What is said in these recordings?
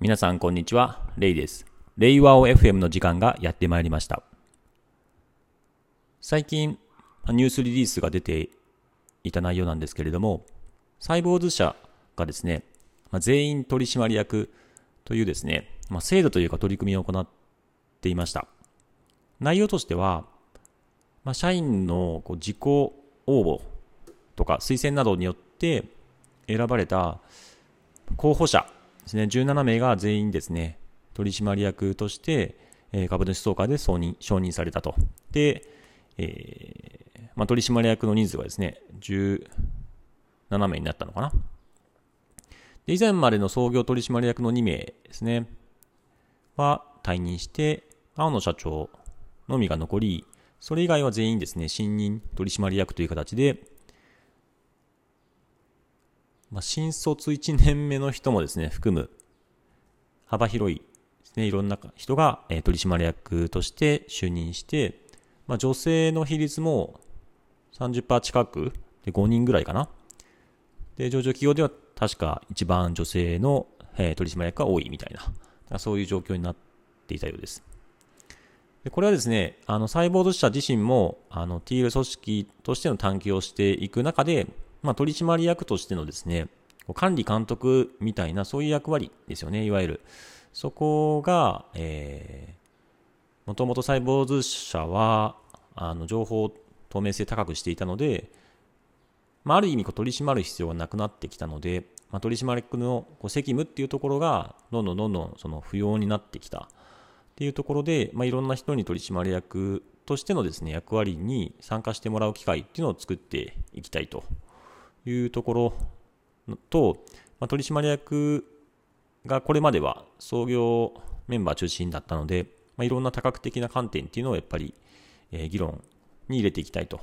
皆さんこんにちは、レイです。レイワオ FM の時間がやってまいりました。最近、ニュースリリースが出ていた内容なんですけれども、サイボーズ社がですね、ま、全員取締役というですね、まあ、制度というか取り組みを行っていました。内容としては、まあ、社員のこう自己応募とか推薦などによって選ばれた候補者ですね、17名が全員ですね、取締役として、えー、株主総会で承認承認されたと。で、えーまあ、取締役の人数がですね、17名になったのかな。で以前までの創業取締役の2名ですね、は退任して、青野社長のみが残り、それ以外は全員ですね、新任取締役という形で、まあ、新卒1年目の人もですね、含む幅広いですね、いろんな人が、えー、取締役として就任して、まあ、女性の比率も30%近くで5人ぐらいかな。で、上場企業では確か一番女性の、えー、取締役が多いみたいな、そういう状況になっていたようです。でこれはですね、あの、サイボーズ社自身も、あの、TL 組織としての探求をしていく中で、まあ、取締役としてのですね、管理監督みたいなそういう役割ですよね、いわゆる。そこが、えー、もともとサイボーズ社は、あの、情報透明性高くしていたので、まあ、ある意味こう取り締まる必要がなくなってきたので、まあ、取締役のこう責務っていうところが、どんどんどんどんその不要になってきたっていうところで、まあ、いろんな人に取締役としてのですね、役割に参加してもらう機会っていうのを作っていきたいというところと、まあ、取締役がこれまでは創業メンバー中心だったので、まあ、いろんな多角的な観点っていうのをやっぱり、えー、議論に入れていきたいと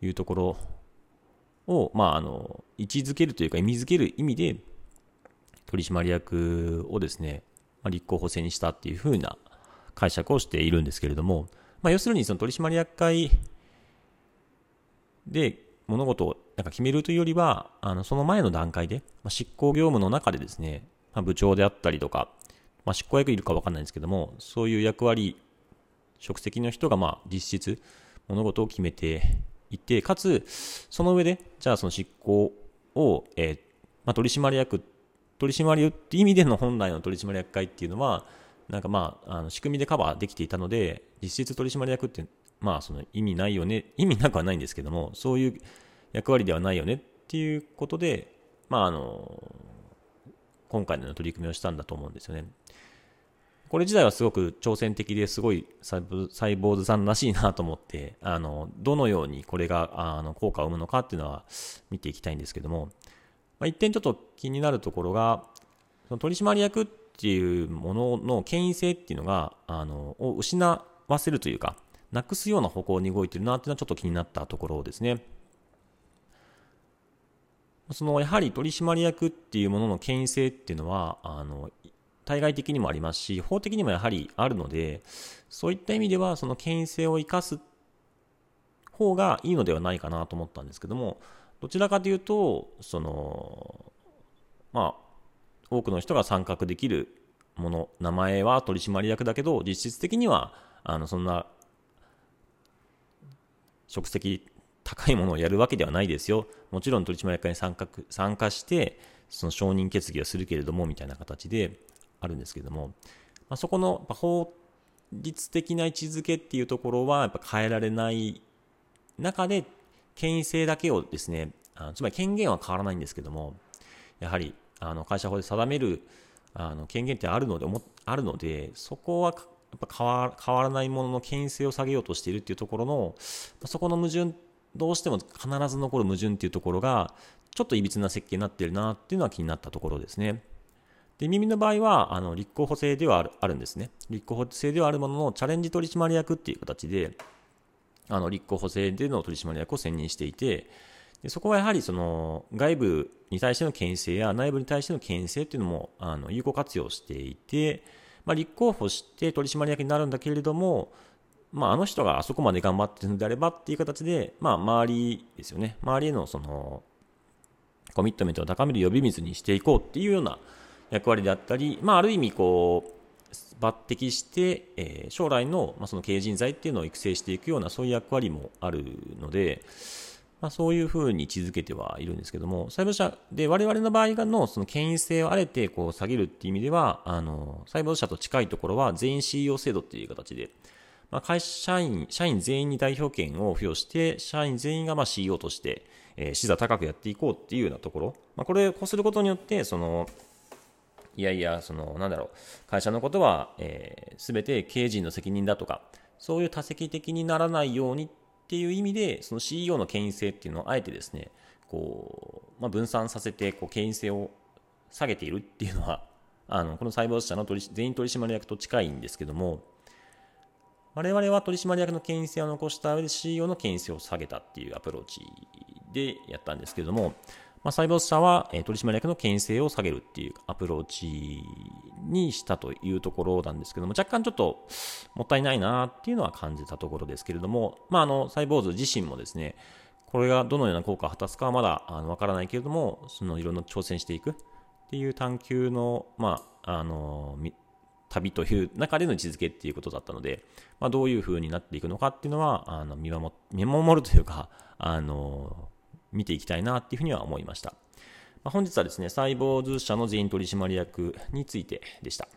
いうところを、まあ、あの位置づけるというか意味づける意味で取締役をですね、まあ、立候補制にしたっていうふうな解釈をしているんですけれども、まあ、要するにその取締役会で物事をなんか決めるというよりは、あのその前の段階で、まあ、執行業務の中でですね、まあ、部長であったりとか、まあ、執行役いるか分かんないんですけども、そういう役割、職責の人がまあ実質物事を決めていて、かつ、その上で、じゃあその執行を、えーまあ、取締役、取締役って意味での本来の取締役会っていうのは、なんかまあ、あの仕組みでカバーできていたので、実質取締役って、まあその意味ないよね、意味なくはないんですけども、そういう役割ではないよねっていうことで、まああの、今回の取り組みをしたんだと思うんですよね。これ自体はすごく挑戦的ですごいサイボーズさんらしいなと思って、あの、どのようにこれがあの効果を生むのかっていうのは見ていきたいんですけども、まあ、一点ちょっと気になるところが、その取締役っていうものの権威性っていうのが、あの、を失わせるというか、なくすような方向に動いてるなっていうのはちょっと気になったところですね。そのやはり取締役っていうものの権威性っていうのは、あの、対外的にもありますし、法的にもやはりあるので、そういった意味では、その権威性を生かす方がいいのではないかなと思ったんですけども、どちらかというと、その、まあ、多くの人が参画できるもの、名前は取締役だけど、実質的には、あの、そんな、職責高いものをやるわけではないですよ。もちろん取締役会に参加参加して、その承認決議をするけれども、みたいな形であるんですけども、まあ、そこの法律的な位置づけっていうところはやっぱ変えられない中で、権威性だけをですね、あつまり権限は変わらないんですけども、やはりあの会社法で定めるあの権限ってあるので、あるので、そこはやっぱ変わ変わらないものの権威性を下げようとしているっていうところの、そこの矛盾どうしても必ず残る矛盾っていうところが、ちょっと歪な設計になってるなっていうのは気になったところですね。で、耳の場合は、あの、立候補制ではあるあるんですね。立候補制ではあるものの、チャレンジ取締役っていう形で、あの、立候補制での取締役を選任していて、でそこはやはりその外部に対しての牽制や内部に対しての牽制っていうのもあの有効活用していて、まあ、立候補して取締役になるんだけれども、まあ、あの人があそこまで頑張ってるのであればっていう形で、まあ、周りですよね。周りへのその、コミットメントを高める呼び水にしていこうっていうような役割であったり、まあ、ある意味こう抜擢して、えー、将来の,、まあその経営人材っていうのを育成していくようなそういう役割もあるので、まあ、そういうふうに位置づけてはいるんですけども、細胞社で我々の場合のその権威性をあえてこう下げるっていう意味では、あの、細胞社と近いところは全員 CEO 制度っていう形で、まあ、会社員、社員全員に代表権を付与して、社員全員がまあ CEO として、えー、視座高くやっていこうっていうようなところ、まあ、これをこうすることによって、その、いやいや、その、なんだろう、会社のことは、えー、全て経営陣の責任だとか、そういう多責的にならないようにっていう意味で、その CEO の権威性っていうのをあえてですね、こう、まあ、分散させて、こう、権威性を下げているっていうのは、あの、この細胞社の取全員取締役と近いんですけども、我々は取締役の権威性を残した上で CEO の権威性を下げたっていうアプローチでやったんですけれども、まあ、サイボース社は、取締役の権威性を下げるっていうアプローチにしたというところなんですけども、若干ちょっともったいないなっていうのは感じたところですけれども、まあ、あの、サイボーズ自身もですね、これがどのような効果を果たすかはまだあのわからないけれども、そのいろんな挑戦していくっていう探求の、まあ、あの、旅という中での位置づけっていうことだったので、まあ、どういう風になっていくのかっていうのは、あの見守見守るというか、あの、見ていきたいなっていうふうには思いました。まあ、本日はですね、サイボーズ社の全員取締役についてでした。